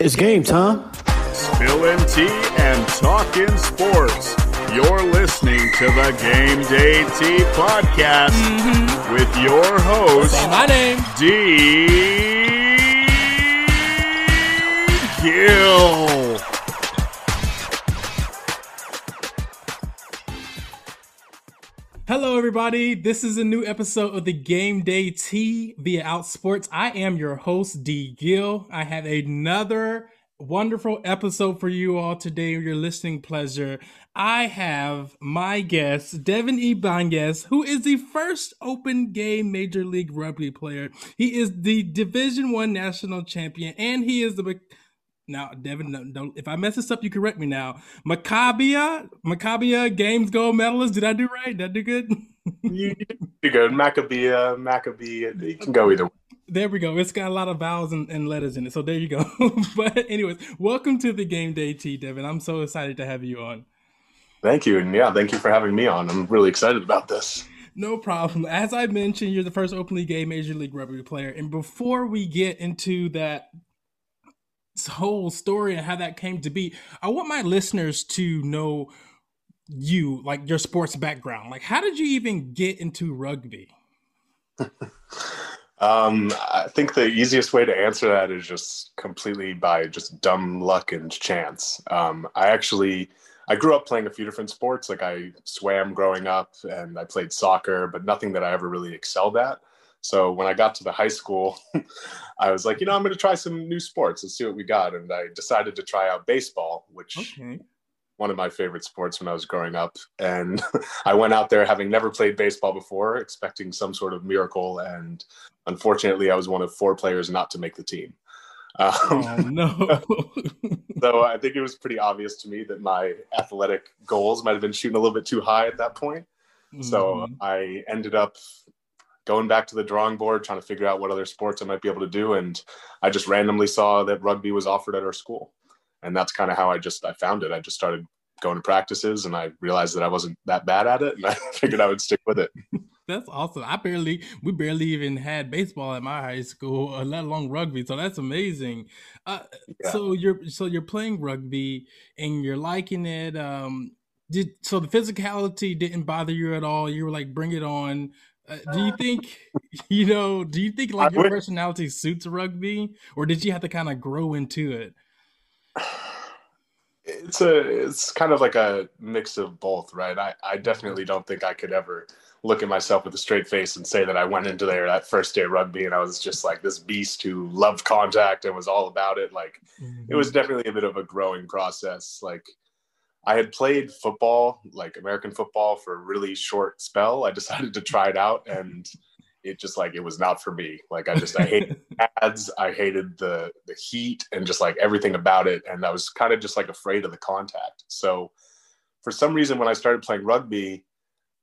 It's game time. Spilling tea and talking sports. You're listening to the Game Day Tea podcast mm-hmm. with your host, Say my name. D. Gill. Hello, everybody. This is a new episode of the Game Day Tea via Outsports. I am your host, D. Gill. I have another wonderful episode for you all today. Your listening pleasure. I have my guest, Devin Ibanez, who is the first open game Major League Rugby player. He is the Division One national champion, and he is the now, Devin, if I mess this up, you correct me now. Maccabiah, Maccabiah uh, Games Gold medalist. Did I do right? Did I do good? you you good. Maccabea, Maccabee. Uh, you uh, can go either way. There we go. It's got a lot of vowels and, and letters in it. So there you go. but anyways, welcome to the Game Day Tea, Devin. I'm so excited to have you on. Thank you. And yeah, thank you for having me on. I'm really excited about this. No problem. As I mentioned, you're the first openly gay Major League Rugby player. And before we get into that whole story and how that came to be, I want my listeners to know you, like your sports background. Like, how did you even get into rugby? um, I think the easiest way to answer that is just completely by just dumb luck and chance. Um, I actually I grew up playing a few different sports. Like I swam growing up, and I played soccer, but nothing that I ever really excelled at. So when I got to the high school, I was like, you know, I'm going to try some new sports. Let's see what we got. And I decided to try out baseball, which Okay. one of my favorite sports when I was growing up. And I went out there having never played baseball before, expecting some sort of miracle. And unfortunately, I was one of four players not to make the team. Um, Oh no. so I think it was pretty obvious to me that my athletic goals might have been shooting a little bit too high at that point. So Mhm. I ended up going back to the drawing board, trying to figure out what other sports I might be able to do. And I just randomly saw that rugby was offered at our school. And that's kind of how I just, I found it. I just started going to practices and I realized that I wasn't that bad at it. And I figured I would stick with it. That's awesome. I barely, we barely even had baseball at my high school, uh, let alone rugby. So that's amazing. Uh, Yeah. So you're, so you're playing rugby and you're liking it. Um, did so the physicality didn't bother you at all? You were like, bring it on. Uh, do you think, you know, do you think like your personality suits rugby, or did you have to kind of grow into it? it's a it's kind of like a mix of both right? I i definitely don't think i could ever look at myself with a straight face and say that i went into there that first day of rugby and i was just like this beast who loved contact and was all about it. Like it was definitely a bit of a growing process like i had played football like american football for a really short spell. I decided to try it out and it just like it was not for me. Like i just i hated ads i hated the the heat and just like everything about it and i was kind of just like afraid of the contact. So for some reason when i started playing rugby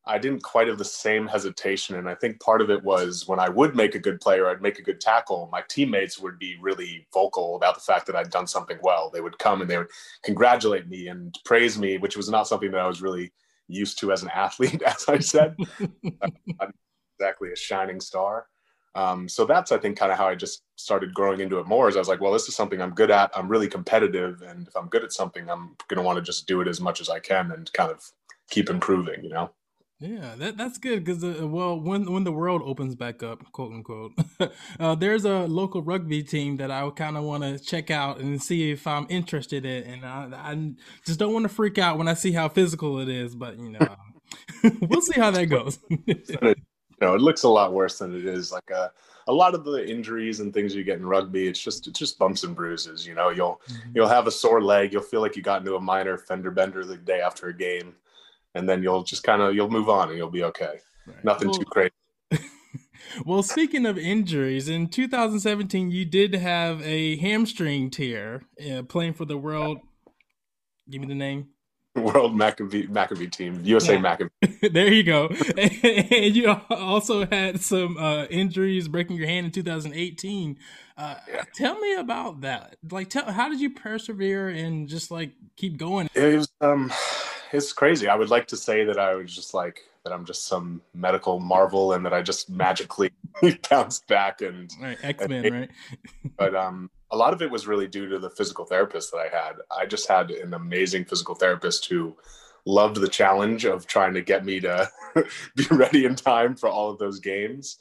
i didn't quite have the same hesitation and i think part of it was when i would make a good player i'd make a good tackle my teammates would be really vocal about the fact that i'd done something well they would come and they would congratulate me and praise me which was not something that i was really used to as an athlete as i said I'm exactly a shining star. Um, so that's I think kind of how I just started growing into it more. Is I was like, well, this is something I'm good at. I'm really competitive, and if I'm good at something, I'm going to want to just do it as much as I can and kind of keep improving. You know. Yeah, that that's good because uh, well, when when the world opens back up, quote unquote, uh, there's a local rugby team that I kind of want to check out and see if I'm interested in, and I, I just don't want to freak out when I see how physical it is, but you know, we'll see how that goes. You know, it looks a lot worse than it is. Like a, a lot of the injuries and things you get in rugby, it's just it's just bumps and bruises. You know, you'll you'll have a sore leg, you'll feel like you got into a minor fender bender the day after a game, and then you'll just kind of you'll move on and you'll be okay. Right. Nothing Well- too crazy. Well, speaking of injuries, in 2017, you did have a hamstring tear uh, playing for the world. Give me the name. World Maccabee Maccabee team, USA Yeah. Maccabee. there you go. and you also had some uh, injuries, breaking your hand in 2018. Uh, Yeah. Tell me about that. Like, tell how did you persevere and just like keep going? It was um, it's crazy. I would like to say that I was just like that. I'm just some medical marvel and that I just magically bounced back and Right, X Men, right? but um a lot of it was really due to the physical therapist that I had. I just had an amazing physical therapist who loved the challenge of trying to get me to be ready in time for all of those games.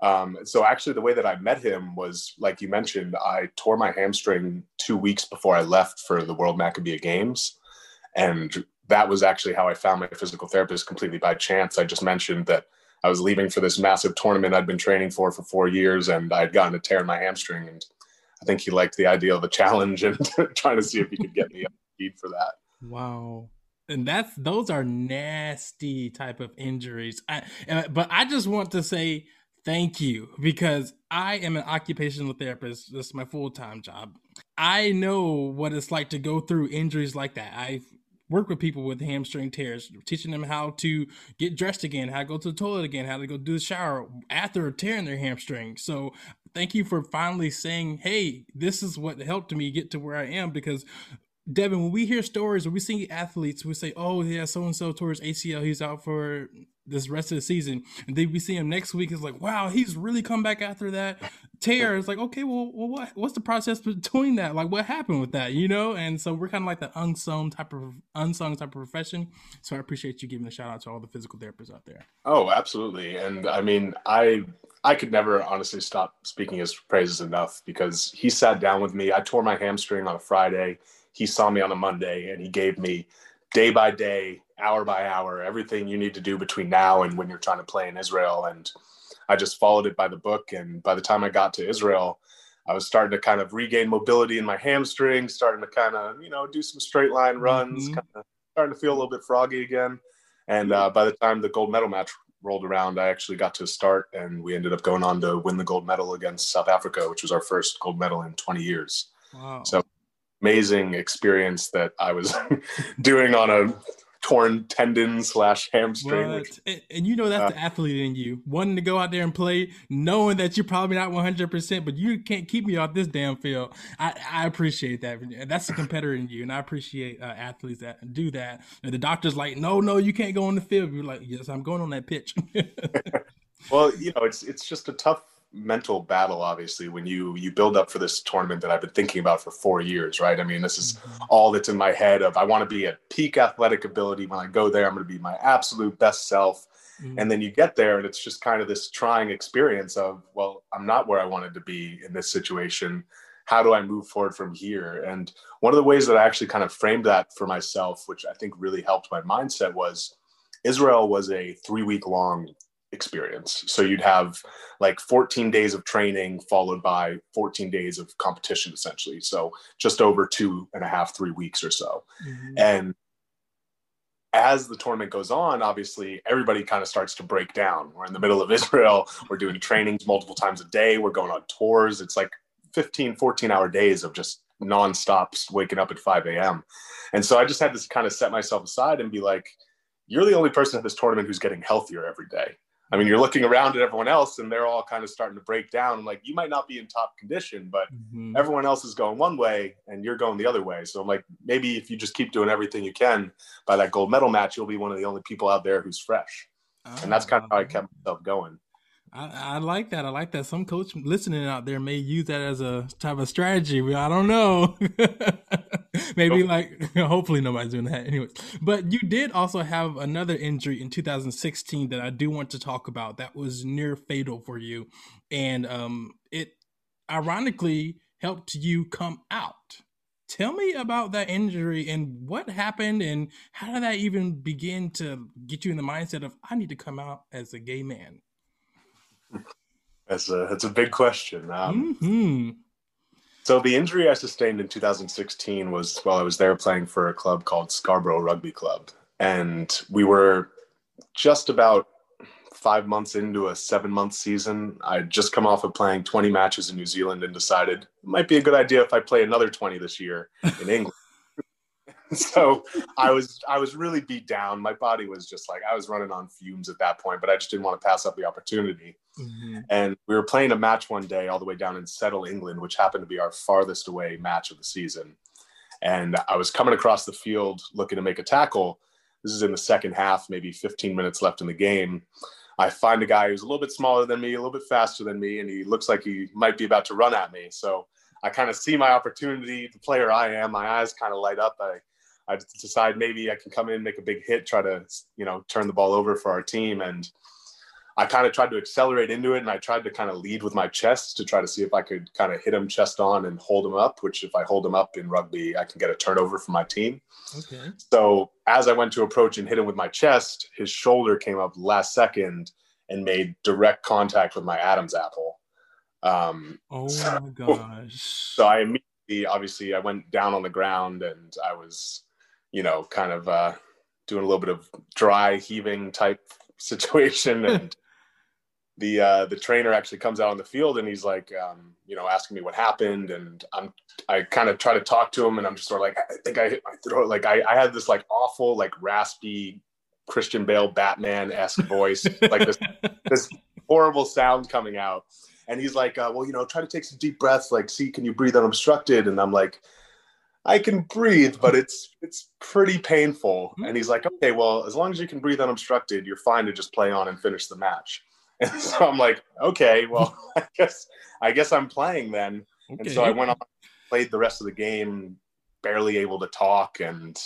Um, so actually, the way that I met him was, like you mentioned, I tore my hamstring two weeks before I left for the World Maccabi Games, and that was actually how I found my physical therapist completely by chance. I just mentioned that I was leaving for this massive tournament I'd been training for for four years, and I'd gotten a tear in my hamstring, and I think he liked the idea of a challenge and trying to see if he could get me up speed for that. Wow and that's those are nasty type of injuries I, but i just want to say thank you because I am an occupational therapist. This is my full time job. I know what it's like to go through injuries like that. I've worked with people with hamstring tears, teaching them how to get dressed again, how to go to the toilet again, how to go do the shower after tearing their hamstring. So thank you for finally saying, hey, this is what helped me get to where I am because Devin, when we hear stories or we see athletes, we say, "Oh, yeah, so and so towards ACL, he's out for this rest of the season," and then we see him next week. It's like, "Wow, he's really come back after that tear." It's like, okay, well, well, what what's the process between that? Like, what happened with that? You know? And so we're kind of like the unsung type of unsung type of profession. So I appreciate you giving a shout out to all the physical therapists out there. Oh, absolutely, and I mean, I I could never honestly stop speaking his praises enough because he sat down with me. I tore my hamstring on a Friday he saw me on a Monday and he gave me day by day, hour by hour, everything you need to do between now and when you're trying to play in Israel. And I just followed it by the book. And by the time I got to Israel, I was starting to kind of regain mobility in my hamstring, starting to kind of, you know, do some straight line runs, mm-hmm. kind of starting to feel a little bit froggy again. And uh, by the time the gold medal match rolled around, I actually got to start and we ended up going on to win the gold medal against South Africa, which was our first gold medal in 20 years. Wow. So amazing experience that I was doing on a torn tendon slash hamstring. Which, and, and, you know that's uh, the athlete in you, wanting to go out there and play, knowing that you're probably not 100, percent but you can't keep me off this damn field. I, I appreciate that. That's the competitor in you, and I appreciate uh, athletes that do that. And the doctor's like, no, no, you can't go on the field. You're like, yes, I'm going on that pitch. well, you know, it's it's just a tough mental battle obviously when you you build up for this tournament that i've been thinking about for four years right? I mean this is mm-hmm. all that's in my head of i want to be at peak athletic ability. When i go there i'm going to be my absolute best self. Mm-hmm. and then you get there and it's just kind of this trying experience of well i'm not where i wanted to be in this situation. How do i move forward from here? And one of the ways that i actually kind of framed that for myself which i think really helped my mindset was israel was a three week long experience. So you'd have like 14 days of training followed by 14 days of competition, essentially. So just over two and a half, three weeks or so. Mm-hmm. And as the tournament goes on, obviously everybody kind of starts to break down. We're in the middle of Israel. We're doing trainings multiple times a day. We're going on tours. It's like 15, 14 hour days of just nonstop waking up at 5 a.m. And so I just had to kind of set myself aside and be like, you're the only person at this tournament who's getting healthier every day. I mean, you're looking around at everyone else and they're all kind of starting to break down. Like, you might not be in top condition, but mm-hmm. everyone else is going one way and you're going the other way. So I'm like, maybe if you just keep doing everything you can by that gold medal match, you'll be one of the only people out there who's fresh. and that's kind of how I kept myself going. I, I, like that. I like that. Some coach listening out there may use that as a type of strategy. I don't know. Maybe like hopefully nobody's doing that anyways. But you did also have another injury in 2016 that I do want to talk about. That was near fatal for you, and um, it ironically helped you come out. Tell me about that injury and what happened, and how did that even begin to get you in the mindset of I need to come out as a gay man. That's a that's a big question. Um, mm-hmm. So the injury I sustained in 2016 was while I was there playing for a club called Scarborough Rugby Club, and we were just about five months into a seven month season. I'd just come off of playing 20 matches in New Zealand and decided it might be a good idea if I play another 20 this year in England. so I was I was really beat down. My body was just like I was running on fumes at that point, but I just didn't want to pass up the opportunity. Mm-hmm. And we were playing a match one day all the way down in Settle, England, which happened to be our farthest away match of the season. And I was coming across the field looking to make a tackle. This is in the second half, maybe 15 minutes left in the game. I find a guy who's a little bit smaller than me, a little bit faster than me, and he looks like he might be about to run at me. So I kind of see my opportunity. The player I am, my eyes kind of light up. I I decide maybe I can come in, make a big hit, try to you know turn the ball over for our team, and I kind of tried to accelerate into it, and I tried to kind of lead with my chest to try to see if I could kind of hit him chest on and hold him up. Which, if I hold him up in rugby, I can get a turnover for my team. Okay. So as I went to approach and hit him with my chest, his shoulder came up last second and made direct contact with my Adam's apple. Um, Oh so- my gosh. so I immediately, obviously, I went down on the ground and I was, you know, kind of uh, doing a little bit of dry heaving type situation. And the uh, the trainer actually comes out on the field and he's like, um, you know, asking me what happened. And I'm, I kind of try to talk to him and I'm just sort of like, I think I hit my throat. Like I, I had this like awful, like raspy Christian Bale Batman esque voice, like this this horrible sound coming out. And he's like, uh, well, you know, try to take some deep breaths. Like, see, can you breathe unobstructed? And I'm like, I can breathe, but it's it's pretty painful. And he's like, okay, well, as long as you can breathe unobstructed, you're fine to just play on and finish the match. And so I'm like, okay, well, I guess I guess I'm playing then. And so I went on, played the rest of the game, barely able to talk and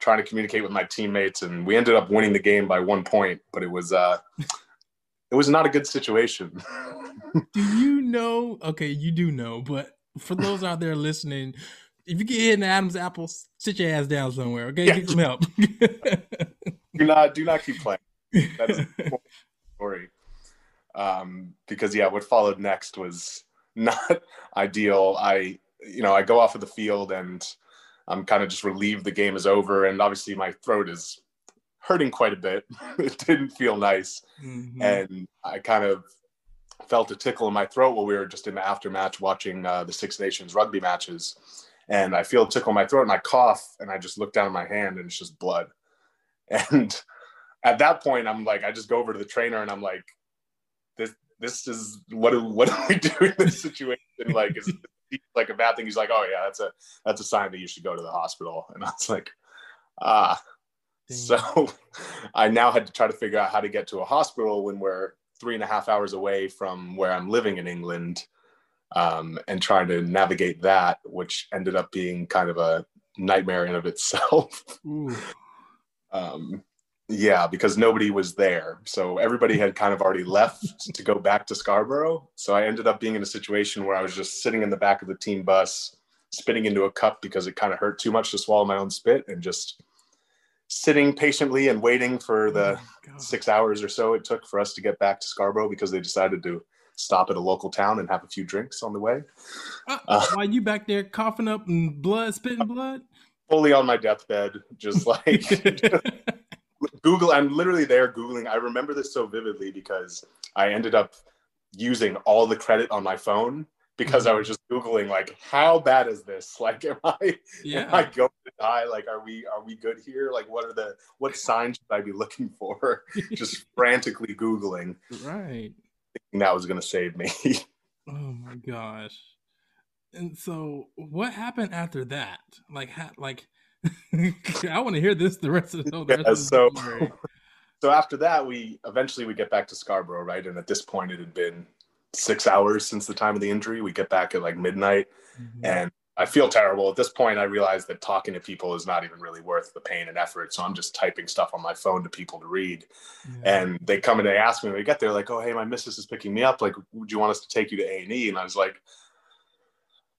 trying to communicate with my teammates. And we ended up winning the game by one point, but it was uh it was not a good situation. Do you know? Okay, you do know, but for those out there listening, if you get hit in the Adam's apple, sit your ass down somewhere. Okay, Yeah. get some help. do not do not keep playing. That's a story. Um, because yeah, what followed next was not ideal. I you know I go off of the field and I'm kind of just relieved the game is over, and obviously my throat is hurting quite a bit. it didn't feel nice, Mhm. and I kind of felt a tickle in my throat while we were just in the aftermatch watching uh, the Six Nations rugby matches. And I feel a tickle in my throat and I cough and I just look down at my hand and it's just blood. And at that point, I'm like, I just go over to the trainer and I'm like, this, this is what do, what do we do in this situation? Like, is it like a bad thing? He's like, oh yeah, that's a, that's a sign that you should go to the hospital. And I was like, ah, Dang. so I now had to try to figure out how to get to a hospital when we're three and a half hours away from where I'm living in England um, and trying to navigate that, which ended up being kind of a nightmare in of itself. Um, yeah, because nobody was there. So everybody had kind of already left to go back to Scarborough. So I ended up being in a situation where I was just sitting in the back of the team bus, spitting into a cup because it kind of hurt too much to swallow my own spit and just sitting patiently and waiting for the Oh six hours or so it took for us to get back to Scarborough because they decided to stop at a local town and have a few drinks on the way. Uh, Uh, While you back there coughing up and blood, spitting blood. Fully on my deathbed, just like Google. I'm literally there Googling. I remember this so vividly because I ended up using all the credit on my phone because I was just Googling like, how bad is this? Like, am I yeah. am I going to die? Like, are we are we good here? Like, what are the what signs should I be looking for? just frantically Googling. right. That was going to save me. Oh my gosh. And so, what happened after that? Like, ha- like, I want to hear this the rest of the, the rest Yeah, of the so so after that, we eventually we get back to Scarborough, right? And at this point, it had been six hours since the time of the injury. We get back at like midnight, Mhm. and I feel terrible. At this point, I realize that talking to people is not even really worth the pain and effort. So I'm just typing stuff on my phone to people to read. Yeah. And they come and they ask me when we get there, like, "Oh, hey, my missus is picking me up. Like, would you want us to take you to A and E?" And I was like.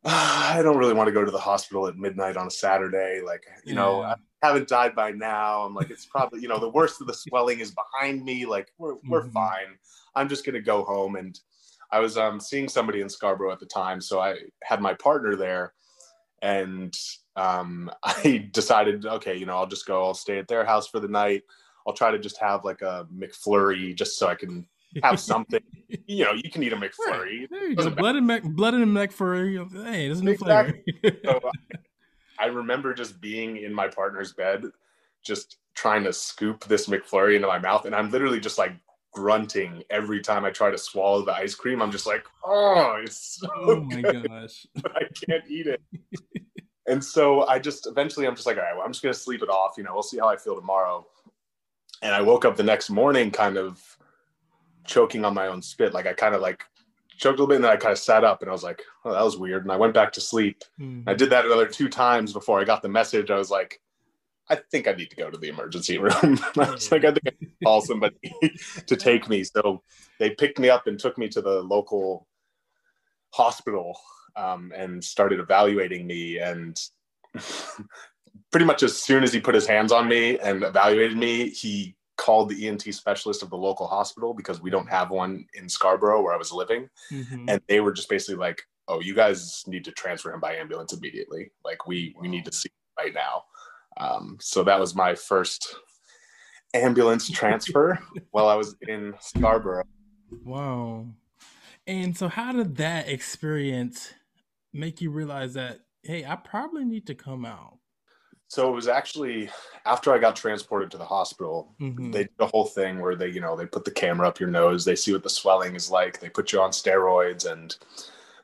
"Ah, I don't really want to go to the hospital at midnight on a Saturday. Like, you know, Yeah. haven't died by now. I'm like, it's probably, you know, the worst of the swelling is behind me. Like, we're, we're Mhm. fine. I'm just going to go home. And I was um, seeing somebody in Scarborough at the time. So I had my partner there. And um, I decided, okay, you know, I'll just go, I'll stay at their house for the night. I'll try to just have like a McFlurry just so I can have something. you know, you can eat a McFlurry. There you go. Blood and Mac, blood and Mac furry. Hey, there's a new Exactly. flavor. so I remember just being in my partner's bed, just trying to scoop this McFlurry into my mouth, and I'm literally just like grunting every time I try to swallow the ice cream. I'm just like, oh, it's so oh my good, gosh. but I can't eat it. and so I just eventually I'm just like, all right, well, I'm just gonna sleep it off. You know, we'll see how I feel tomorrow. And I woke up the next morning, kind of choking on my own spit. Like I kind of like choked a little bit, and then I kind of sat up, and I was like, "Oh, that was weird." And I went back to sleep. Mhm. I did that another two times before I got the message. I was like, "I think I need to go to the emergency room." I was like, "I think I need to call somebody to take me." So they picked me up and took me to the local hospital um, and started evaluating me. And pretty much as soon as he put his hands on me and evaluated me, he called the ENT specialist of the local hospital because we don't have one in Scarborough where I was living. Mhm. And they were just basically like, oh, you guys need to transfer him by ambulance immediately. Like, we, we need to see him right now. Um, so that was my first ambulance transfer while I was in Scarborough. Wow. And so, how did that experience make you realize that, hey, I probably need to come out? So it was actually after I got transported to the hospital, Mhm. they did a whole thing where they, you know, they put the camera up your nose, they see what the swelling is like, they put you on steroids, and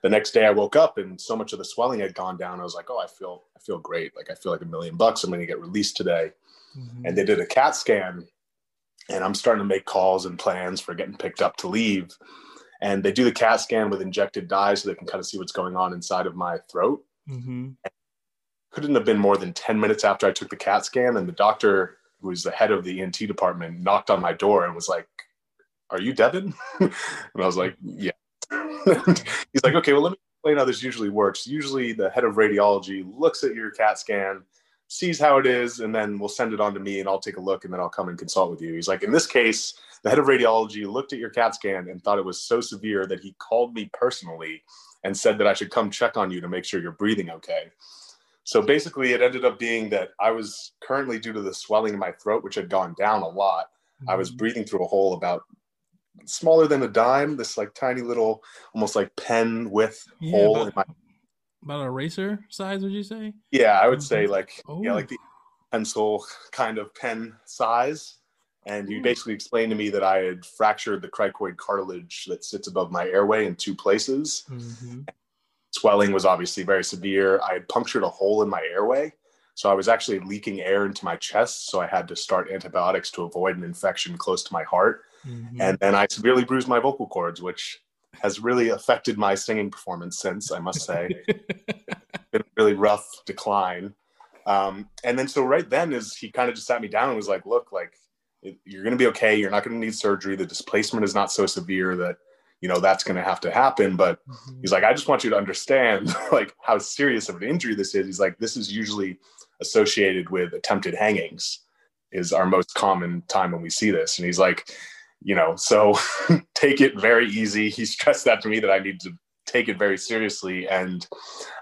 the next day I woke up and so much of the swelling had gone down. I was like, oh, I feel, I feel great. Like I feel like a million bucks. I'm going to get released today. Mhm. And they did a CAT scan, and I'm starting to make calls and plans for getting picked up to leave. And they do the CAT scan with injected dye so they can kind of see what's going on inside of my throat Mhm. couldn't have been more than 10 minutes after I took the CAT scan. And the doctor, who was the head of the ENT department, knocked on my door and was like, Are you Devin? and I was like, Yeah. He's like, Okay, well, let me explain how this usually works. Usually, the head of radiology looks at your CAT scan, sees how it is, and then will send it on to me and I'll take a look and then I'll come and consult with you. He's like, In this case, the head of radiology looked at your CAT scan and thought it was so severe that he called me personally and said that I should come check on you to make sure you're breathing okay. So basically, it ended up being that I was currently, due to the swelling in my throat, which had gone down a lot, I was Mhm. breathing through a hole about smaller than a dime, this like tiny little, almost like pen width Yeah, hole about- in my. about a eraser size, would you say? Yeah, I would say like yeah, Oh. like the pencil kind of pen size. And he Ooh. basically explained to me that I had fractured the cricoid cartilage that sits above my airway in two places. Mhm. swelling was obviously very severe. I had punctured a hole in my airway. So I was actually leaking air into my chest. So I had to start antibiotics to avoid an infection close to my heart. Mhm. And then I severely bruised my vocal cords, which has really affected my singing performance since, I must say. been a really rough decline. Um, and then so right then is he kind of just sat me down and was like, look, like it, you're going to be okay. You're not going to need surgery. The displacement is not so severe that, you know, that's going to have to happen. But Mhm. he's like, I just want you to understand like how serious of an injury this is. He's like, this is usually associated with attempted hangings is our most common time when we see this. And he's like, you know, so take it very easy. He stressed that to me that I need to take it very seriously. And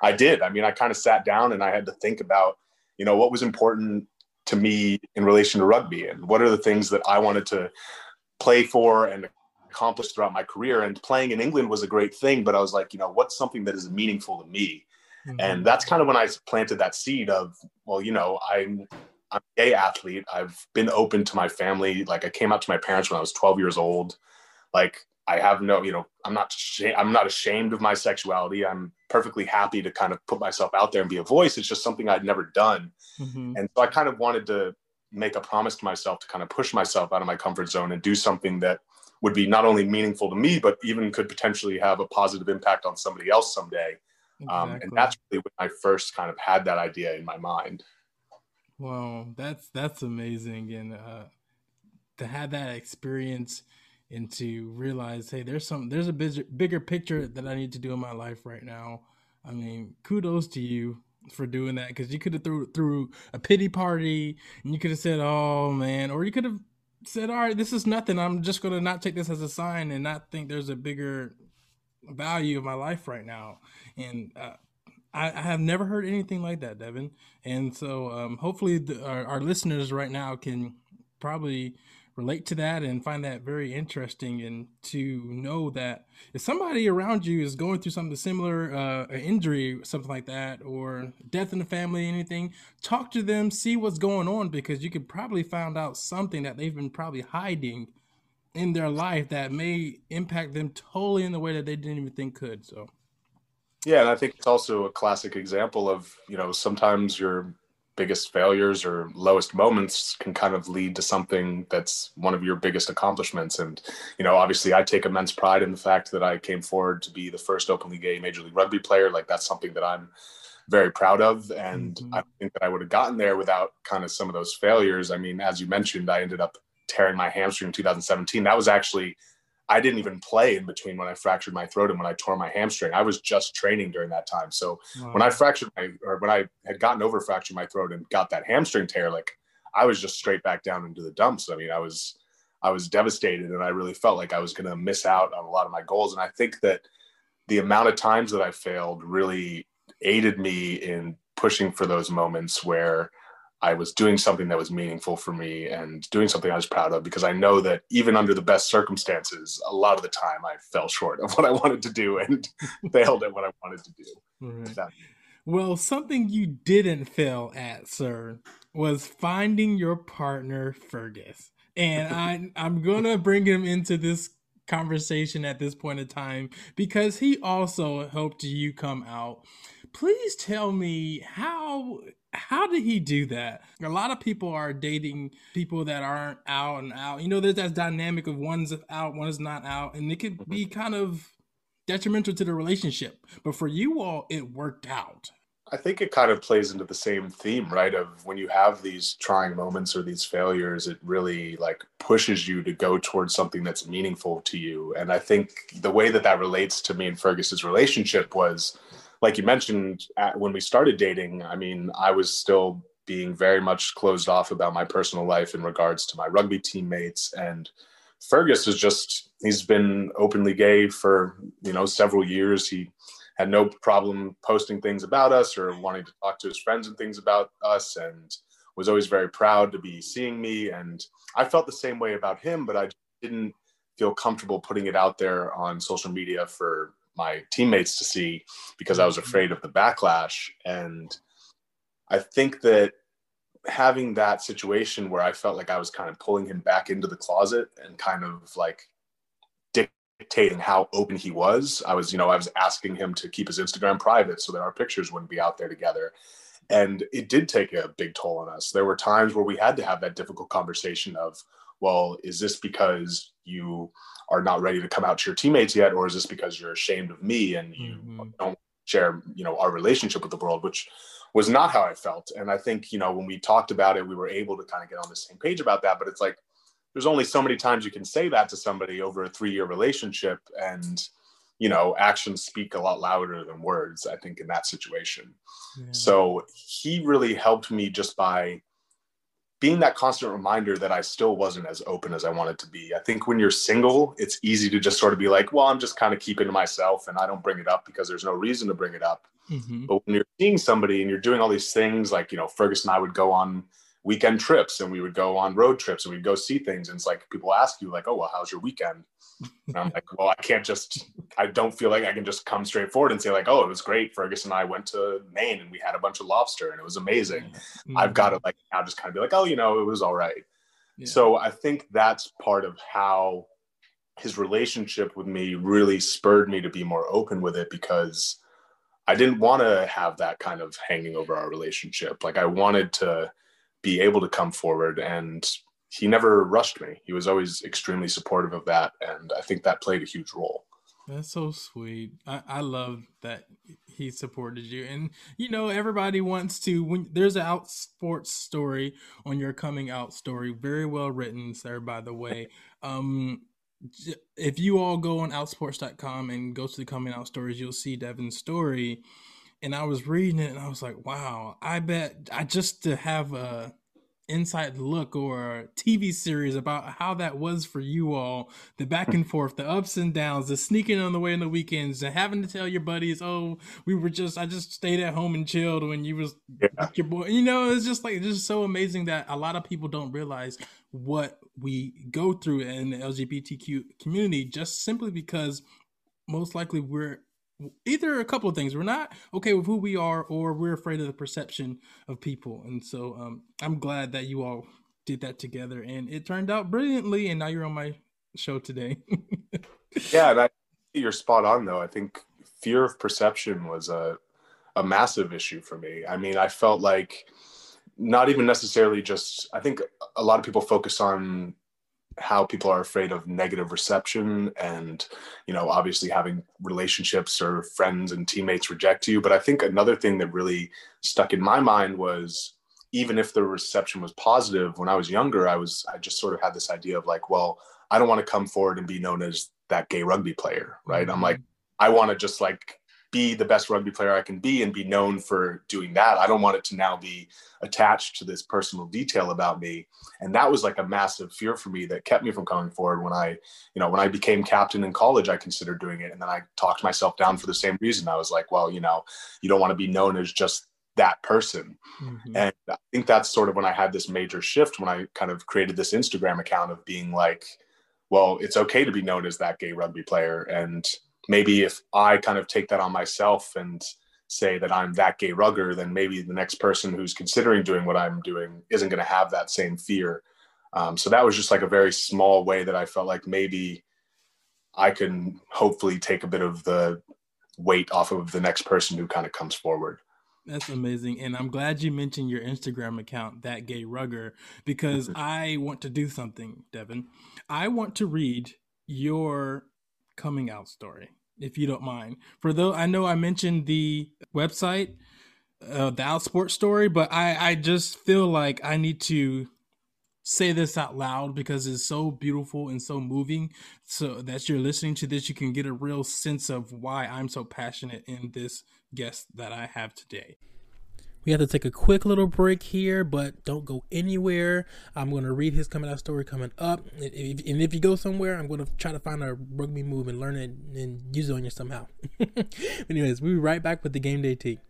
I did. I mean, I kind of sat down and I had to think about, you know, what was important to me in relation to rugby and what are the things that I wanted to play for and accomplish throughout my career. And playing in England was a great thing, but I was like, you know, what's something that is meaningful to me? Mhm. And that's kind of when I planted that seed of, well, you know, I'm I'm a gay athlete. I've been open to my family. Like I came out to my parents when I was 12 years old. Like I have no, you know, I'm not sh- I'm not ashamed of my sexuality. I'm perfectly happy to kind of put myself out there and be a voice. It's just something I'd never done. Mhm. And so I kind of wanted to make a promise to myself to kind of push myself out of my comfort zone and do something that would be not only meaningful to me, but even could potentially have a positive impact on somebody else someday. Um, and that's really when I first kind of had that idea in my mind. Wow, that's that's amazing, and uh, to have that experience and to realize, hey, there's some, there's a bigger, bigger picture that I need to do in my life right now. I mean, kudos to you for doing that because you could have threw through a pity party and you could have said, "Oh man," or you could have said, "All right, this is nothing. I'm just gonna not take this as a sign and not think there's a bigger value of my life right now." And uh, I, I have never heard anything like that, Devin. And so um, hopefully the, our, our listeners right now can probably relate to that and find that very interesting and to know that if somebody around you is going through something similar, uh, an injury, something like that, or death in the family, anything, talk to them, see what's going on because you could probably find out something that they've been probably hiding in their life that may impact them totally in the way that they didn't even think could. So, Yeah, and I think it's also a classic example of you know sometimes your biggest failures or lowest moments can kind of lead to something that's one of your biggest accomplishments. And, you know, obviously I take immense pride in the fact that I came forward to be the first openly gay Major League Rugby player. Like that's something that I'm very proud of. And mm-hmm. I think that I would have gotten there without kind of some of those failures. I mean, as you mentioned, I ended up tearing my hamstring in 2017. That was actually I didn't even play in between when I fractured my throat and when I tore my hamstring. I was just training during that time. So wow. when I fractured my, or when I had gotten over fracturing my throat and got that hamstring tear, like I was just straight back down into the dumps. I mean, I was, I was devastated and I really felt like I was going to miss out on a lot of my goals. And I think that the amount of times that I failed really aided me in pushing for those moments where I was doing something that was meaningful for me and doing something I was proud of because I know that even under the best circumstances, a lot of the time I fell short of what I wanted to do and failed at what I wanted to do. Right. Well, something you didn't fail at, sir, was finding your partner, Fergus. And I, I'm going to bring him into this conversation at this point in time because he also helped you come out. Please tell me how how did he do that? A lot of people are dating people that aren't out and out. You know, there's that dynamic of one's out, one is not out, and it could be mm-hmm. kind of detrimental to the relationship. But for you all, it worked out. I think it kind of plays into the same theme, right? Of when you have these trying moments or these failures, it really like pushes you to go towards something that's meaningful to you. And I think the way that that relates to me and Fergus's relationship was like you mentioned at, when we started dating, I mean, I was still being very much closed off about my personal life in regards to my rugby teammates. And Fergus is just he's been openly gay for you know several years. He had no problem posting things about us or wanting to talk to his friends and things about us and was always very proud to be seeing me. And I felt the same way about him but I didn't feel comfortable putting it out there on social media for my teammates to see because I was mm-hmm. afraid of the backlash. And I think that having that situation where I felt like I was kind of pulling him back into the closet and kind of like dictating how open he was. I was, you know, I was asking him to keep his Instagram private so that our pictures wouldn't be out there together. And it did take a big toll on us. There were times where we had to have that difficult conversation of, well, is this because you are not ready to come out to your teammates yet, or is this because you're ashamed of me and you mm-hmm. don't share, you know, our relationship with the world, which was not how I felt. And I think, you know, when we talked about it, we were able to kind of get on the same page about that. But it's like there's only so many times you can say that to somebody over a three-year relationship, and you know, actions speak a lot louder than words. I think in that situation. Yeah. So he really helped me just by being that constant reminder that I still wasn't as open as I wanted to be. I think when you're single, it's easy to just sort of be like, well, I'm just kind of keeping to myself and I don't bring it up because there's no reason to bring it up. Mm-hmm. But when you're seeing somebody and you're doing all these things, like, you know, Fergus and I would go on weekend trips and we would go on road trips and we'd go see things. And it's like people ask you, like, oh, well, how's your weekend? And I'm like, well, I can't just, I don't feel like I can just come straight forward and say, like, oh, it was great. Fergus and I went to Maine and we had a bunch of lobster and it was amazing. Mm-hmm. I've got to like now just kind of be like, oh, you know, it was all right. Yeah. So I think that's part of how his relationship with me really spurred me to be more open with it because I didn't want to have that kind of hanging over our relationship. Like I wanted to be able to come forward and he never rushed me. He was always extremely supportive of that, and I think that played a huge role. That's so sweet. I, I love that he supported you, and you know everybody wants to. When there's an Outsports story on your coming out story, very well written, sir. By the way, um, if you all go on outsports.com and go to the coming out stories, you'll see Devin's story. And I was reading it, and I was like, "Wow! I bet I just to have a inside look or a TV series about how that was for you all, the back and forth, the ups and downs, the sneaking on the way on the weekends, and having to tell your buddies, "Oh, we were just I just stayed at home and chilled when you was yeah. your boy." You know, it's just like it's just so amazing that a lot of people don't realize what we go through in the LGBTQ community just simply because most likely we're either a couple of things. We're not okay with who we are or we're afraid of the perception of people. And so um, i'm glad that you all did that together and it turned out brilliantly and now you're on my show today. Yeah and I, you're spot on though. I think fear of perception was a, a massive issue for me. I mean i felt like not even necessarily just i think a lot of people focus on how people are afraid of negative reception and you know obviously having relationships or friends and teammates reject you but i think another thing that really stuck in my mind was even if the reception was positive when i was younger i was i just sort of had this idea of like well i don't want to come forward and be known as that gay rugby player right mm-hmm. i'm like i want to just like be the best rugby player I can be and be known for doing that. I don't want it to now be attached to this personal detail about me. And that was like a massive fear for me that kept me from coming forward when I, you know, when I became captain in college, I considered doing it. And then I talked myself down for the same reason. I was like, well, you know, you don't want to be known as just that person. Mm-hmm. And I think that's sort of when I had this major shift when I kind of created this Instagram account of being like, well, it's okay to be known as that gay rugby player. And maybe if I kind of take that on myself and say that I'm that gay rugger, then maybe the next person who's considering doing what I'm doing isn't going to have that same fear. Um, so that was just like a very small way that I felt like maybe I can hopefully take a bit of the weight off of the next person who kind of comes forward. That's amazing. And I'm glad you mentioned your Instagram account, that gay rugger, because. I want to do something, Devin. I want to read your coming out story, if you don't mind. For though I know I mentioned the website, uh, the Outsport story, but I I just feel like I need to say this out loud because it's so beautiful and so moving. So that you're listening to this, you can get a real sense of why I'm so passionate in this guest that I have today. We have to take a quick little break here, but don't go anywhere. I'm going to read his coming out story coming up. And if you go somewhere, I'm going to try to find a rugby move and learn it and use it on you somehow. Anyways, we'll be right back with the Game Day Tea.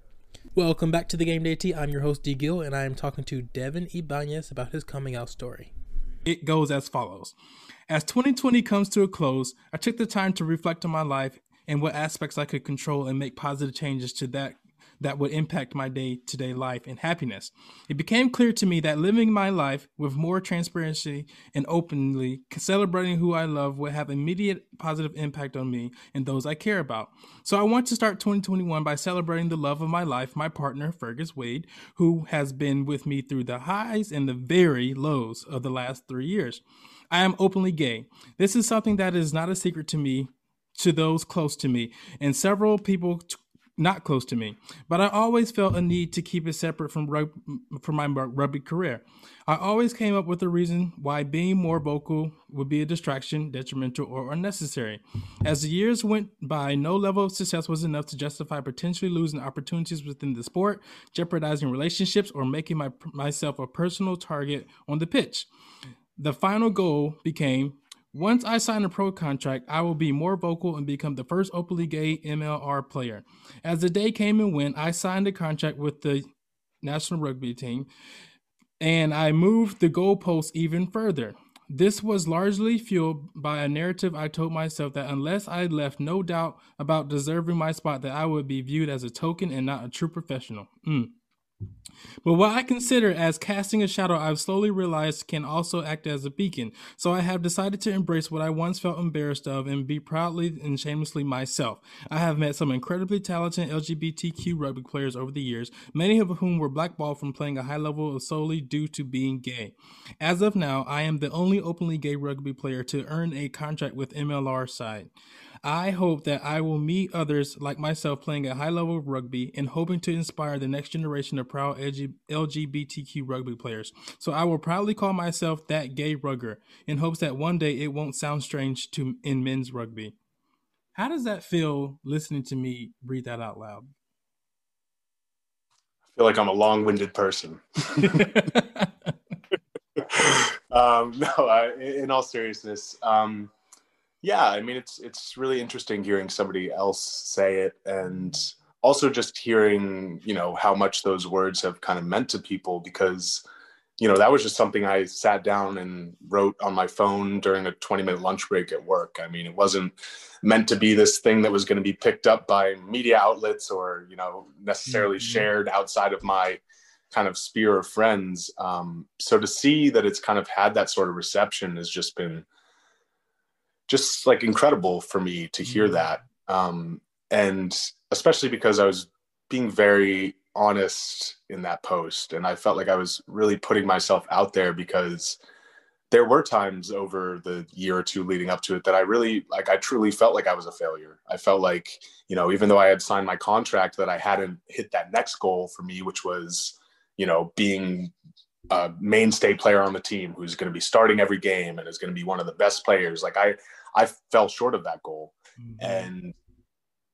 Welcome back to the Game Day Tea. I'm your host, D. Gill, and I am talking to Devin Ibanez about his coming out story. It goes as follows As 2020 comes to a close, I took the time to reflect on my life and what aspects I could control and make positive changes to that that would impact my day to day life and happiness. It became clear to me that living my life with more transparency and openly celebrating who I love would have immediate positive impact on me and those I care about. So I want to start 2021 by celebrating the love of my life, my partner, Fergus Wade, who has been with me through the highs and the very lows of the last three years. I am openly gay. This is something that is not a secret to me to those close to me, and several people not close to me, but I always felt a need to keep it separate from rug- from my rugby career. I always came up with a reason why being more vocal would be a distraction, detrimental, or unnecessary. As the years went by, no level of success was enough to justify potentially losing opportunities within the sport, jeopardizing relationships, or making my, myself a personal target on the pitch. The final goal became once I sign a pro contract, I will be more vocal and become the first openly gay MLR player. As the day came and went, I signed a contract with the national rugby team and I moved the goalposts even further. This was largely fueled by a narrative I told myself that unless I left no doubt about deserving my spot, that I would be viewed as a token and not a true professional. Mm. But what I consider as casting a shadow, I've slowly realized can also act as a beacon. So I have decided to embrace what I once felt embarrassed of and be proudly and shamelessly myself. I have met some incredibly talented LGBTQ rugby players over the years, many of whom were blackballed from playing a high level solely due to being gay. As of now, I am the only openly gay rugby player to earn a contract with MLR side. I hope that I will meet others like myself playing a high level of rugby and hoping to inspire the next generation of proud LGBTQ rugby players. So I will proudly call myself that gay rugger in hopes that one day it won't sound strange to in men's rugby. How does that feel listening to me read that out loud? I feel like I'm a long-winded person. um, no, I, in all seriousness, um, yeah i mean it's it's really interesting hearing somebody else say it and also just hearing you know how much those words have kind of meant to people because you know that was just something i sat down and wrote on my phone during a 20 minute lunch break at work i mean it wasn't meant to be this thing that was going to be picked up by media outlets or you know necessarily mm-hmm. shared outside of my kind of sphere of friends um, so to see that it's kind of had that sort of reception has just been just like incredible for me to hear mm-hmm. that. Um, and especially because I was being very honest in that post and I felt like I was really putting myself out there because there were times over the year or two leading up to it that I really like I truly felt like I was a failure. I felt like, you know, even though I had signed my contract that I hadn't hit that next goal for me which was, you know, being a mainstay player on the team who's going to be starting every game and is going to be one of the best players. Like I I fell short of that goal. Mm-hmm. And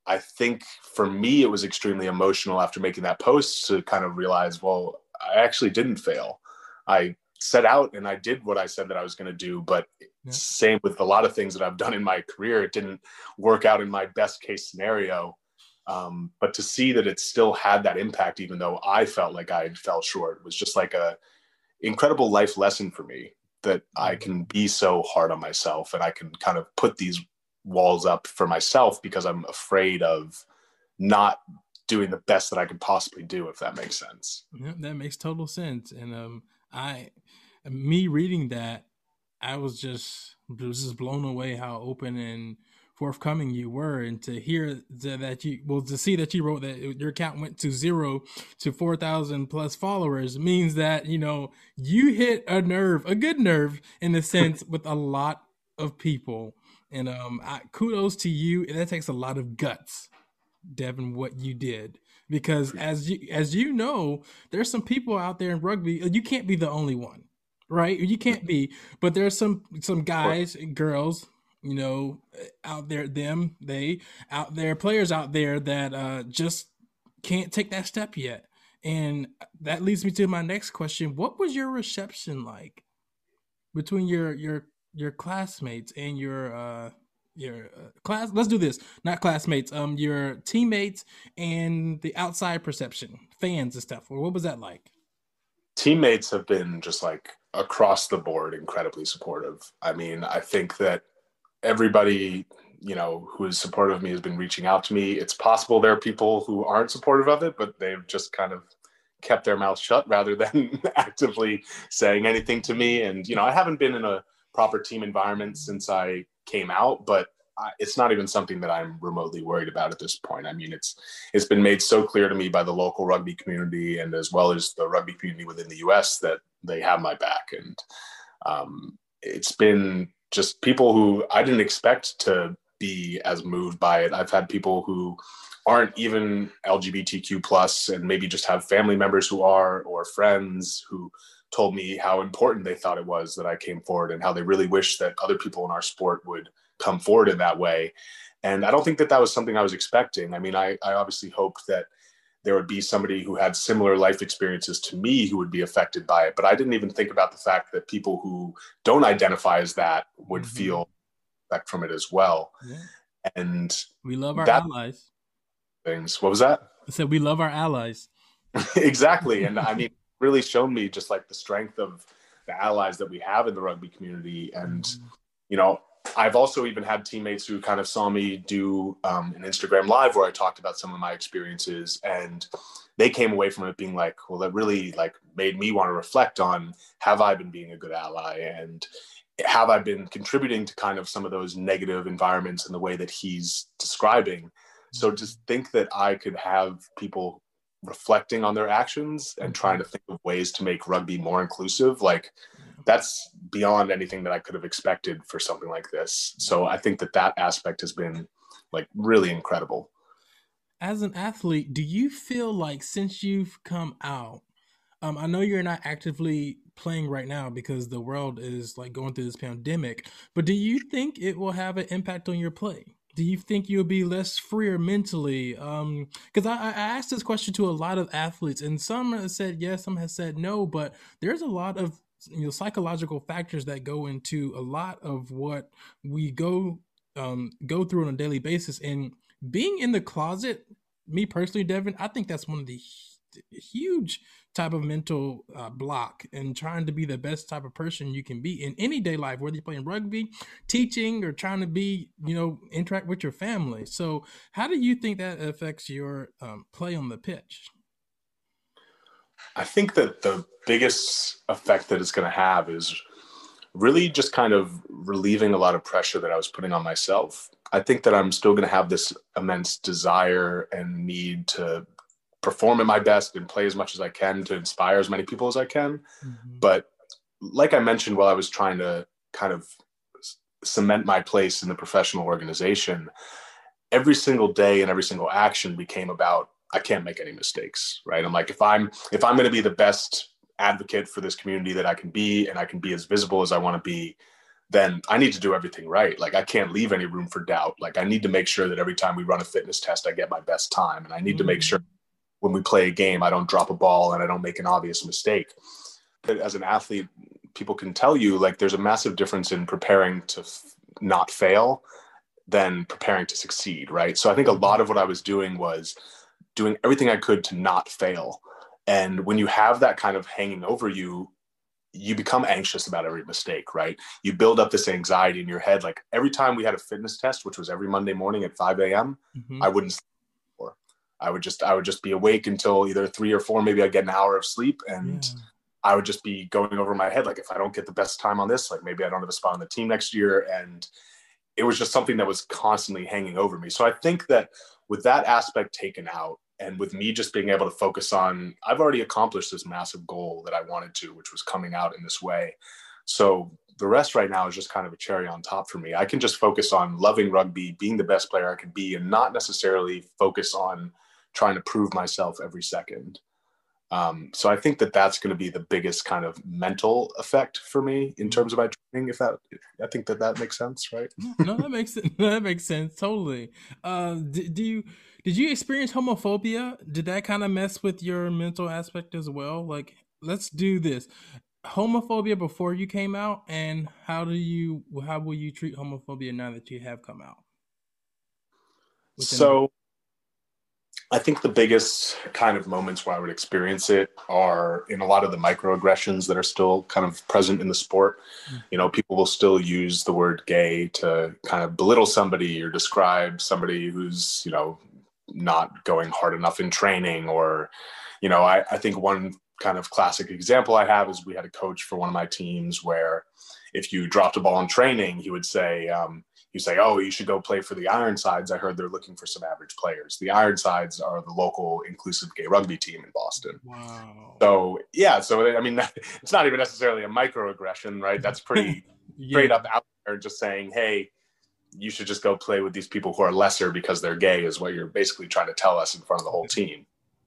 I think for me it was extremely emotional after making that post to kind of realize, well, I actually didn't fail. I set out and I did what I said that I was going to do. But yeah. same with a lot of things that I've done in my career, it didn't work out in my best case scenario. Um, but to see that it still had that impact, even though I felt like I fell short, was just like a incredible life lesson for me that I can be so hard on myself and I can kind of put these walls up for myself because I'm afraid of not doing the best that I could possibly do, if that makes sense. Yeah, that makes total sense. And um, I, me reading that, I was just was just blown away how open and forthcoming you were, and to hear that you well to see that you wrote that your account went to zero to four thousand plus followers means that you know you hit a nerve, a good nerve in a sense, with a lot of people. And um, I, kudos to you. That takes a lot of guts, Devin. What you did because as you as you know, there's some people out there in rugby. You can't be the only one, right? You can't be, but there's some some guys and girls, you know, out there, them, they out there, players out there that uh, just can't take that step yet. And that leads me to my next question: What was your reception like between your your your classmates and your uh, your uh, class let's do this not classmates um your teammates and the outside perception fans and stuff? What was that like? Teammates have been just like across the board incredibly supportive. I mean i think that everybody you know who is supportive of me has been reaching out to me it's possible there are people who aren't supportive of it but they've just kind of kept their mouth shut rather than actively saying anything to me and you know i haven't been in a proper team environment since i came out, but it's not even something that I'm remotely worried about at this point. I mean, it's it's been made so clear to me by the local rugby community and as well as the rugby community within the U.S. that they have my back, and um, it's been just people who I didn't expect to be as moved by it. I've had people who aren't even LGBTQ plus and maybe just have family members who are or friends who told me how important they thought it was that I came forward and how they really wish that other people in our sport would come forward in that way. And I don't think that that was something I was expecting. I mean, I, I obviously hoped that there would be somebody who had similar life experiences to me who would be affected by it. But I didn't even think about the fact that people who don't identify as that would mm-hmm. feel effect from it as well. Yeah. And we love our that, allies. Things. What was that? I said we love our allies. exactly. And I mean, really shown me just like the strength of the allies that we have in the rugby community. And, mm-hmm. you know, I've also even had teammates who kind of saw me do um, an Instagram live where I talked about some of my experiences and they came away from it being like, well, that really like made me want to reflect on have I been being a good ally and have I been contributing to kind of some of those negative environments in the way that he's describing. So mm-hmm. just think that I could have people reflecting on their actions and trying to think of ways to make rugby more inclusive like that's beyond anything that i could have expected for something like this. So i think that that aspect has been like really incredible. As an athlete do you feel like since you've come out um, i know you're not actively playing right now because the world is like going through this pandemic but do you think it will have an impact on your play? Do you think you'll be less freer mentally? Um, because I, I asked this question to a lot of athletes, and some have said yes, some have said no, but there's a lot of you know psychological factors that go into a lot of what we go um go through on a daily basis, and being in the closet. Me personally, Devin, I think that's one of the huge type of mental uh, block and trying to be the best type of person you can be in any day life, whether you're playing rugby, teaching, or trying to be, you know, interact with your family. So, how do you think that affects your um, play on the pitch? I think that the biggest effect that it's going to have is really just kind of relieving a lot of pressure that I was putting on myself. I think that I'm still going to have this immense desire and need to perform at my best and play as much as I can to inspire as many people as I can. Mm-hmm. But like I mentioned while I was trying to kind of cement my place in the professional organization, every single day and every single action became about I can't make any mistakes, right? I'm like if I'm if I'm going to be the best advocate for this community that I can be and I can be as visible as I want to be, then I need to do everything right. Like I can't leave any room for doubt. Like I need to make sure that every time we run a fitness test I get my best time and I need mm-hmm. to make sure when we play a game I don't drop a ball and I don't make an obvious mistake. But as an athlete, people can tell you like there's a massive difference in preparing to f- not fail than preparing to succeed, right? So I think a lot of what I was doing was doing everything I could to not fail. And when you have that kind of hanging over you, you become anxious about every mistake, right? You build up this anxiety in your head. Like every time we had a fitness test, which was every Monday morning at 5 a.m., mm-hmm. I wouldn't sleep I would just I would just be awake until either three or four, maybe I'd get an hour of sleep and yeah. I would just be going over my head like if I don't get the best time on this, like maybe I don't have a spot on the team next year. And it was just something that was constantly hanging over me. So I think that with that aspect taken out, and with me just being able to focus on, I've already accomplished this massive goal that I wanted to, which was coming out in this way. So the rest right now is just kind of a cherry on top for me. I can just focus on loving rugby, being the best player I can be, and not necessarily focus on trying to prove myself every second. Um, so I think that that's going to be the biggest kind of mental effect for me in terms of my training. If that, I think that that makes sense, right? no, that makes it that makes sense totally. Uh, do, do you did you experience homophobia? Did that kind of mess with your mental aspect as well? Like, let's do this. Homophobia before you came out, and how do you how will you treat homophobia now that you have come out? Within so I think the biggest kind of moments where I would experience it are in a lot of the microaggressions that are still kind of present in the sport. Mm-hmm. You know, people will still use the word gay to kind of belittle somebody or describe somebody who's, you know, not going hard enough in training. Or, you know, I, I think one kind of classic example I have is we had a coach for one of my teams where if you dropped a ball in training, he would say, um, you say, oh, you should go play for the Ironsides. I heard they're looking for some average players. The Ironsides are the local inclusive gay rugby team in Boston. Wow. So yeah, so I mean, it's not even necessarily a microaggression, right? That's pretty yeah. straight up out there, just saying, hey, you should just go play with these people who are lesser because they're gay, is what you're basically trying to tell us in front of the whole team.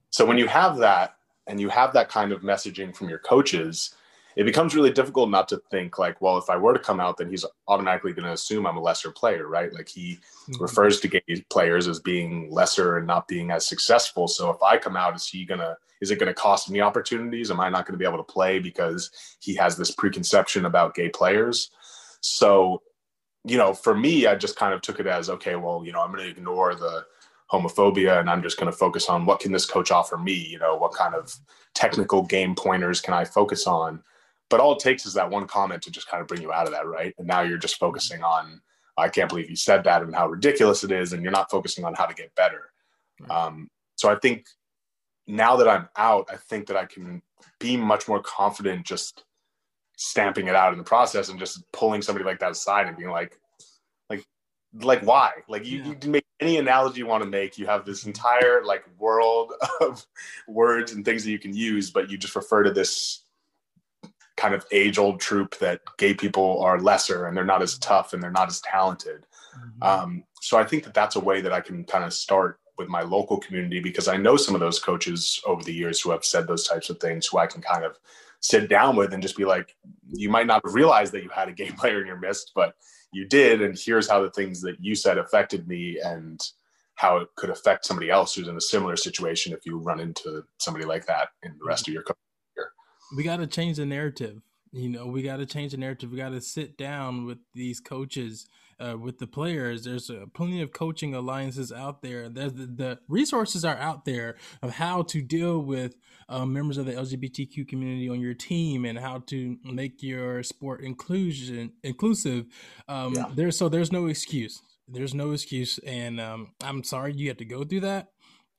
So when you have that, and you have that kind of messaging from your coaches it becomes really difficult not to think like, well, if I were to come out, then he's automatically going to assume I'm a lesser player, right? Like he mm-hmm. refers to gay players as being lesser and not being as successful. So if I come out, is he gonna? Is it going to cost me opportunities? Am I not going to be able to play because he has this preconception about gay players? So, you know, for me, I just kind of took it as okay. Well, you know, I'm going to ignore the homophobia and I'm just going to focus on what can this coach offer me? You know, what kind of technical game pointers can I focus on? but all it takes is that one comment to just kind of bring you out of that, right? And now you're just focusing on, I can't believe you said that and how ridiculous it is, and you're not focusing on how to get better. Um, so I think now that I'm out, I think that I can be much more confident just stamping it out in the process and just pulling somebody like that aside and being like, like, like why? Like you, yeah. you can make any analogy you want to make. You have this entire like world of words and things that you can use, but you just refer to this kind of age old trope that gay people are lesser and they're not as tough and they're not as talented. Mm-hmm. Um, so I think that that's a way that I can kind of start with my local community because I know some of those coaches over the years who have said those types of things who I can kind of sit down with and just be like, you might not have realized that you had a gay player in your midst, but you did. And here's how the things that you said affected me and how it could affect somebody else who's in a similar situation if you run into somebody like that in the rest of your career we got to change the narrative. You know, we got to change the narrative. We got to sit down with these coaches, uh, with the players. There's uh, plenty of coaching alliances out there. There's the, the, resources are out there of how to deal with uh, members of the LGBTQ community on your team and how to make your sport inclusion inclusive. Um, yeah. There's so there's no excuse. There's no excuse, and um, I'm sorry you had to go through that.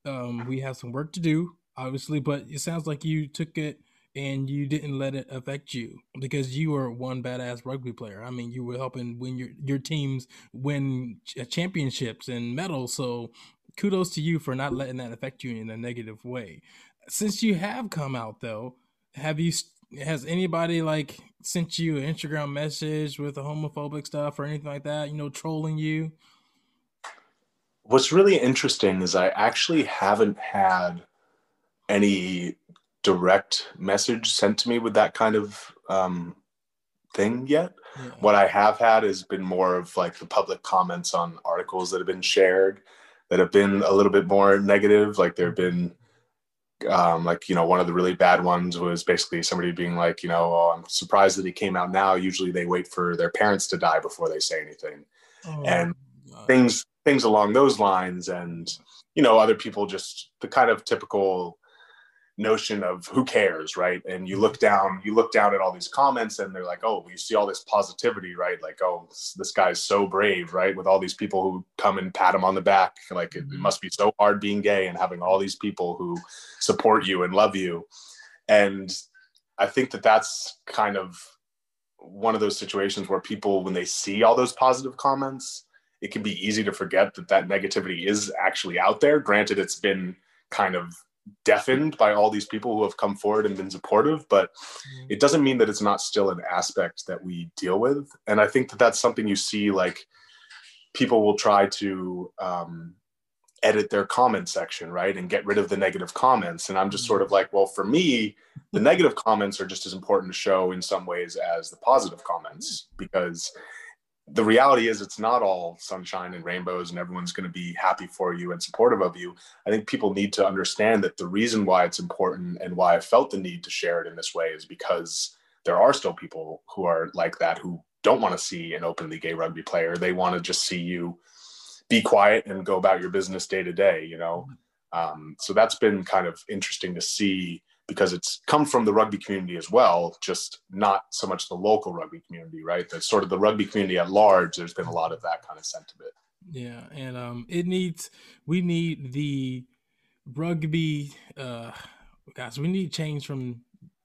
Um, we have some work to do, obviously, but it sounds like you took it and you didn't let it affect you because you were one badass rugby player. I mean, you were helping win your your teams win uh, championships and medals. So kudos to you for not letting that affect you in a negative way. Since you have come out though, have you has anybody like sent you an Instagram message with a homophobic stuff or anything like that, you know, trolling you? What's really interesting is I actually haven't had any direct message sent to me with that kind of um, thing yet. Yeah. What I have had has been more of like the public comments on articles that have been shared that have been a little bit more negative. Like there have been, um, like, you know, one of the really bad ones was basically somebody being like, you know, oh, I'm surprised that he came out now. Usually they wait for their parents to die before they say anything. Oh, and things, things along those lines. And, you know, other people just the kind of typical notion of who cares right? And you look mm-hmm. down you look down at all these comments and they're like oh you see all this positivity right? Like oh this guy's so brave right? With all these people who come and pat him on the back. Like it, it must be so hard being gay and having all these people who support you and love you. And i think that that's kind of one of those situations where people when they see all those positive comments it can be easy to forget that that negativity is actually out there. Granted it's been kind of deafened by all these people who have come forward and been supportive but mm-hmm. it doesn't mean that it's not still an aspect that we deal with and i think that that's something you see like people will try to um, edit their comment section right and get rid of the negative comments and i'm just sort of mm-hmm. like well for me the negative comments are just as important to show in some ways as the positive comments because the reality is it's not all sunshine and rainbows and everyone's going to be happy for you and supportive of you. I think people need to understand that the reason why it's important and why i felt the need to share it in this way is because there are still people who are like that who don't want to see an openly gay rugby player. They want to just see you be quiet and go about your business day to day you know? Mm-hmm. um, so that's been kind of interesting to see because it's come from the rugby community as well, just not so much the local rugby community, right? That's sort of the rugby community at large. There's been a lot of that kind of sentiment. Yeah, and um, it needs we need the rugby. Uh, guys, we need change from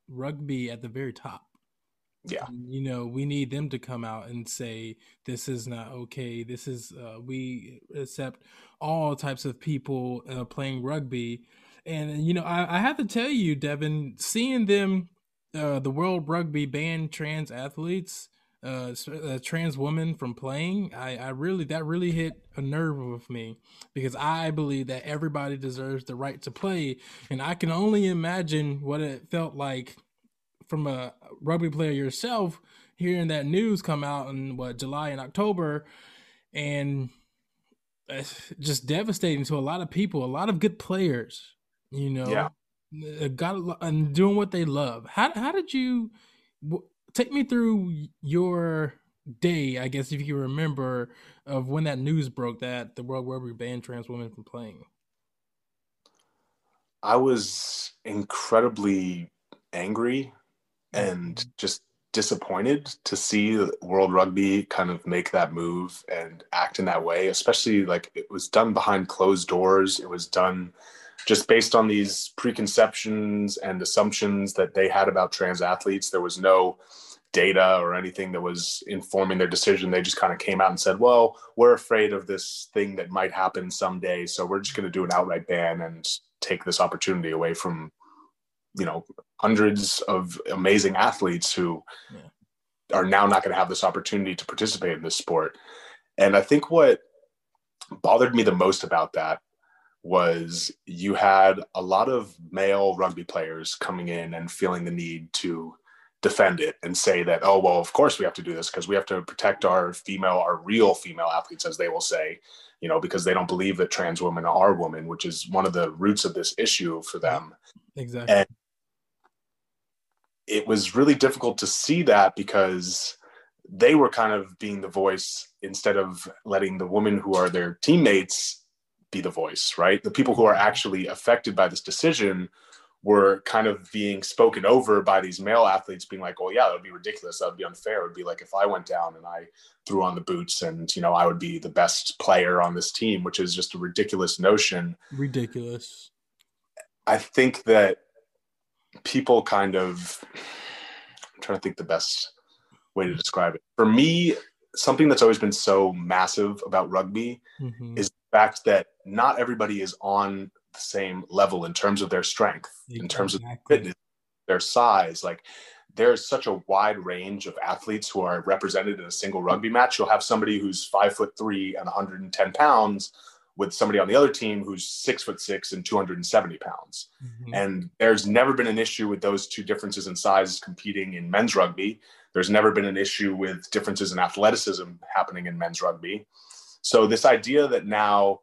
rugby at the very top. Yeah, you know, we need them to come out and say this is not okay. This is uh, we accept all types of people uh, playing rugby and you know, I, I have to tell you, Devin, seeing them, uh, the World Rugby ban trans athletes, uh, a trans woman from playing, I, I really that really hit a nerve with me because I believe that everybody deserves the right to play, and I can only imagine what it felt like from a rugby player yourself hearing that news come out in what July and October, and just devastating to a lot of people, a lot of good players you know, yeah, got and doing what they love. How how did you take me through your day? I guess if you remember of when that news broke that the World Rugby banned trans women from playing. I was incredibly angry and mm-hmm. just disappointed to see World Rugby kind of make that move and act in that way, especially like it was done behind closed doors. It was done just based on these preconceptions and assumptions that they had about trans athletes. There was no data or anything that was informing their decision. They just kind of came out and said, well, we're afraid of this thing that might happen someday. So we're just going to do an outright ban and take this opportunity away from, you know, hundreds of amazing athletes who yeah. are now not going to have this opportunity to participate in this sport. And I think what bothered me the most about that was you had a lot of male rugby players coming in and feeling the need to defend it and say that oh well of course we have to do this because we have to protect our female our real female athletes as they will say you know because they don't believe that trans women are women which is one of the roots of this issue for them. Exactly. And it was really difficult to see that because they were kind of being the voice instead of letting the women who are their teammates be the voice, right? The people who are mm-hmm. actually affected by this decision were kind of being spoken over by these male athletes being like, oh yeah, that would be ridiculous. That would be unfair. It would be like if I went down and I threw on the boots and, you know, I would be the best player on this team, which is just a ridiculous notion. Ridiculous. I think that people kind of I'm trying to think the best way to describe it. For me, something that's always been so massive about rugby mm-hmm. is the fact that not everybody is on the same level in terms of their strength, exactly. in terms of fitness, their size. Like there's such a wide range of athletes who are represented in a single rugby match. You'll have somebody who's five foot three and 110 pounds with somebody on the other team who's six foot six and 270 pounds. Mm-hmm. And there's never been an issue with those two differences in size competing in men's rugby. There's never been an issue with differences in athleticism happening in men's rugby. So, this idea that now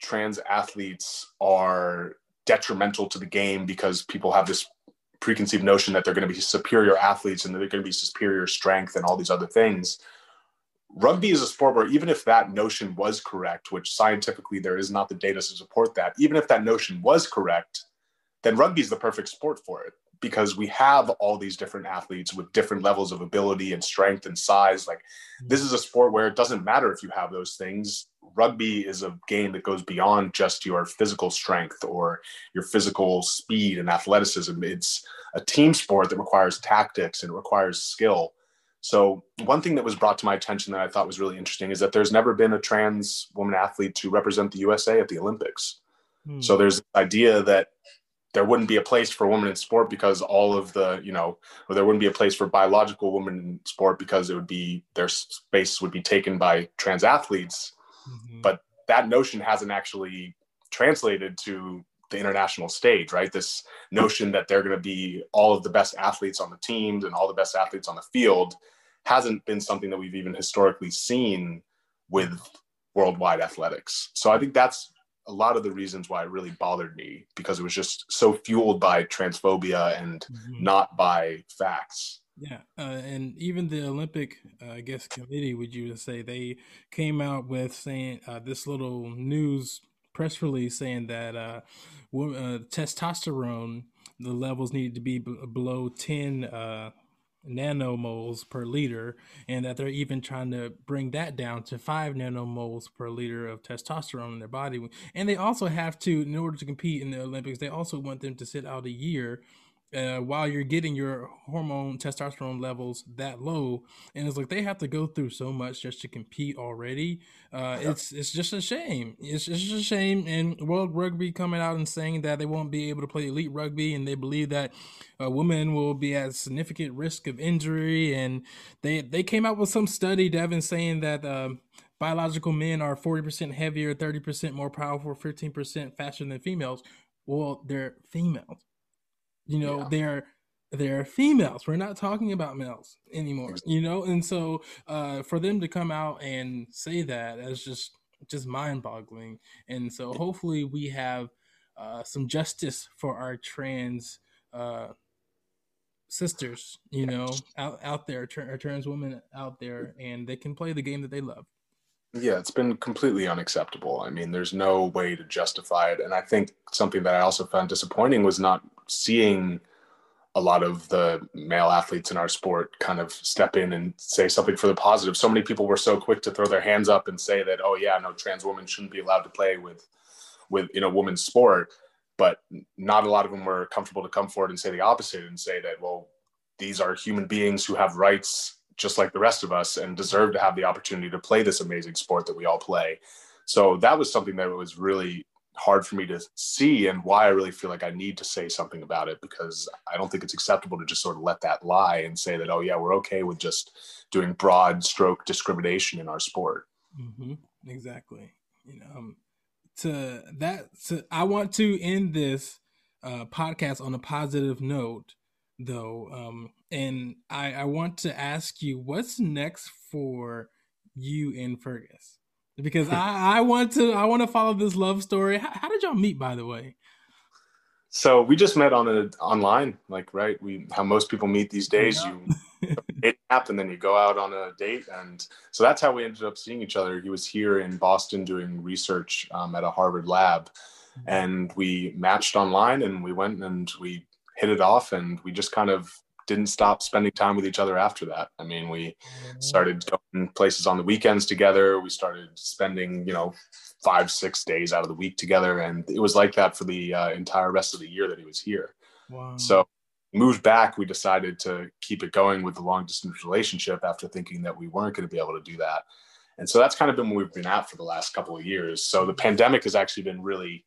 trans athletes are detrimental to the game because people have this preconceived notion that they're going to be superior athletes and they're going to be superior strength and all these other things. Rugby is a sport where even if that notion was correct, which scientifically there is not the data to support that, even if that notion was correct, then rugby is the perfect sport for it because we have all these different athletes with different levels of ability and strength and size. Like mm-hmm. this is a sport where it doesn't matter if you have those things. Rugby is a game that goes beyond just your physical strength or your physical speed and athleticism. It's a team sport that requires tactics and requires skill. So one thing that was brought to my attention that I thought was really interesting is that there's never been a trans woman athlete to represent the USA at the Olympics. Hmm. So there's the idea that there wouldn't be a place for women in sport because all of the you know or there wouldn't be a place for biological women in sport because it would be their space would be taken by trans athletes mm-hmm. but that notion hasn't actually translated to the international stage right this notion that they're going to be all of the best athletes on the teams and all the best athletes on the field hasn't been something that we've even historically seen with worldwide athletics so i think that's a lot of the reasons why it really bothered me because it was just so fueled by transphobia and mm-hmm. not by facts. Yeah, uh, and even the Olympic, uh, I guess, committee, would you say they came out with saying uh, this little news press release saying that uh, uh, testosterone the levels needed to be b- below ten uh, nanomoles per liter, and that they're even trying to bring that down to five nanomoles per liter of testosterone in their body. And they also have to, in order to compete in the Olympics, they also want them to sit out a year uh, while you're getting your hormone testosterone levels that low, and it's like they have to go through so much just to compete already. Uh, yeah. It's it's just a shame. It's just a shame. And World Rugby coming out and saying that they won't be able to play elite rugby, and they believe that uh, women will be at significant risk of injury. And they they came out with some study, Devin, saying that. Um, biological men are 40% heavier, 30% more powerful, 15% faster than females. Well, they're females you know, yeah. they're they're females. We're not talking about males anymore. You know, and so uh, for them to come out and say that is just just mind boggling. And so hopefully we have uh, some justice for our trans uh, sisters, you know, out out there, tra- trans women out there, and they can play the game that they love. Yeah, it's been completely unacceptable. I mean, there's no way to justify it. And I think something that I also found disappointing was not seeing a lot of the male athletes in our sport kind of step in and say something for the positive. So many people were so quick to throw their hands up and say that, oh yeah, no, trans women shouldn't be allowed to play with, with you know, women's sport. But not a lot of them were comfortable to come forward and say the opposite and say that, well, these are human beings who have rights just like the rest of us and deserve to have the opportunity to play this amazing sport that we all play. So that was something that was really hard for me to see and why I really feel like I need to say something about it because I don't think it's acceptable to just sort of let that lie and say that, oh, yeah, we're okay with just doing broad stroke discrimination in our sport. Mm-hmm. Exactly. You know, um, to that, to, I want to end this uh, podcast on a positive note, though. Um, and I, I want to ask you what's next for you in Fergus? Because I, I want to I want to follow this love story. How, how, did y'all meet, by the way? So we just met on a online, like right. We how most people meet these days. Yeah. You it app and then you go out on a date, and so that's how we ended up seeing each other. He was here in Boston doing research um, at a Harvard lab, mm-hmm. and we matched online, and we went and we hit it off, and we just kind of didn't stop spending time with each other after that. I mean, we mm-hmm. started going places on the weekends together. We started spending, you know, five, six days out of the week together. And it was like that for the uh, entire rest of the year that he was here. Wow. So moved back, we decided to keep it going with the long distance relationship after thinking that we weren't going to be able to do that. And so that's kind of been where we've been at for the last couple of years. So the pandemic has actually been really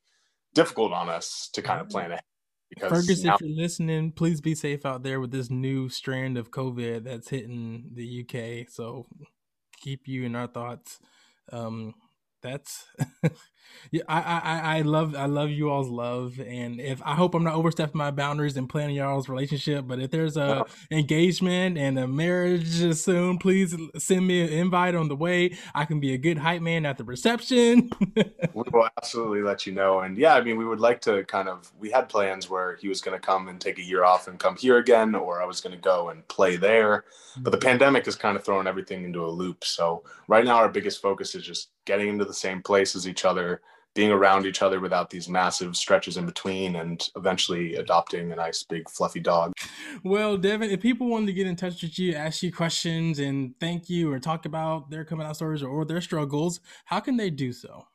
difficult on us to kind of plan ahead. Because Fergus, now- if you're listening, please be safe out there with this new strand of COVID that's hitting the UK. So keep you in our thoughts. Um, that's yeah I, I i love i love you all's love and if i hope i'm not overstepping my boundaries and planning y'all's relationship but if there's a engagement and a marriage soon please send me an invite on the way i can be a good hype man at the reception we will absolutely let you know and yeah i mean we would like to kind of we had plans where he was going to come and take a year off and come here again or i was going to go and play there but the mm-hmm. pandemic has kind of thrown everything into a loop so right now our biggest focus is just getting into the same place as each other, being around each other without these massive stretches in between, and eventually adopting a nice big fluffy dog. Well, Devin, if people wanted to get in touch with you, ask you questions, and thank you, or talk about their coming out stories or, or their struggles, how can they do so?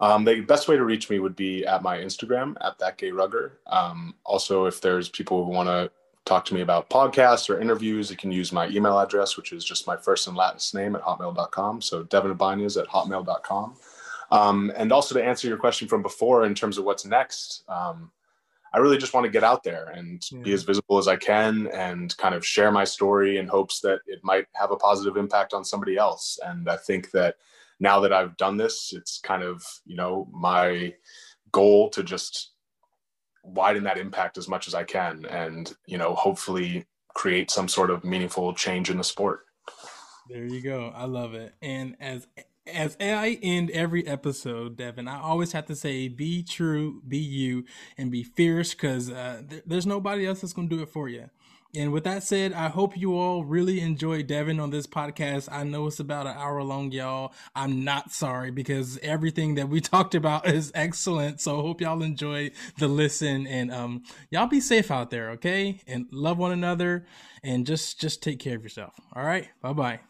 Um, the best way to reach me would be at my Instagram at that gay rugger. Um, also, if there's people who want to talk to me about podcasts or interviews, you can use my email address, which is just my first and last name at hotmail.com. So Devin Ibanez at hotmail.com. Um, and also to answer your question from before in terms of what's next, um, I really just want to get out there and yeah. be as visible as I can and kind of share my story in hopes that it might have a positive impact on somebody else. And I think that now that I've done this, it's kind of, you know, my goal to just widen that impact as much as I can and, you know, hopefully create some sort of meaningful change in the sport. There you go. I love it. And as as I end every episode, Devin, I always have to say, be true, be you, and be fierce because uh, th- there's nobody else that's going to do it for you. And with that said, I hope you all really enjoy Devin on this podcast. I know it's about an hour long, y'all. I'm not sorry because everything that we talked about is excellent. So hope y'all enjoy the listen and um y'all be safe out there, okay? And love one another and just just take care of yourself. All right. Bye-bye.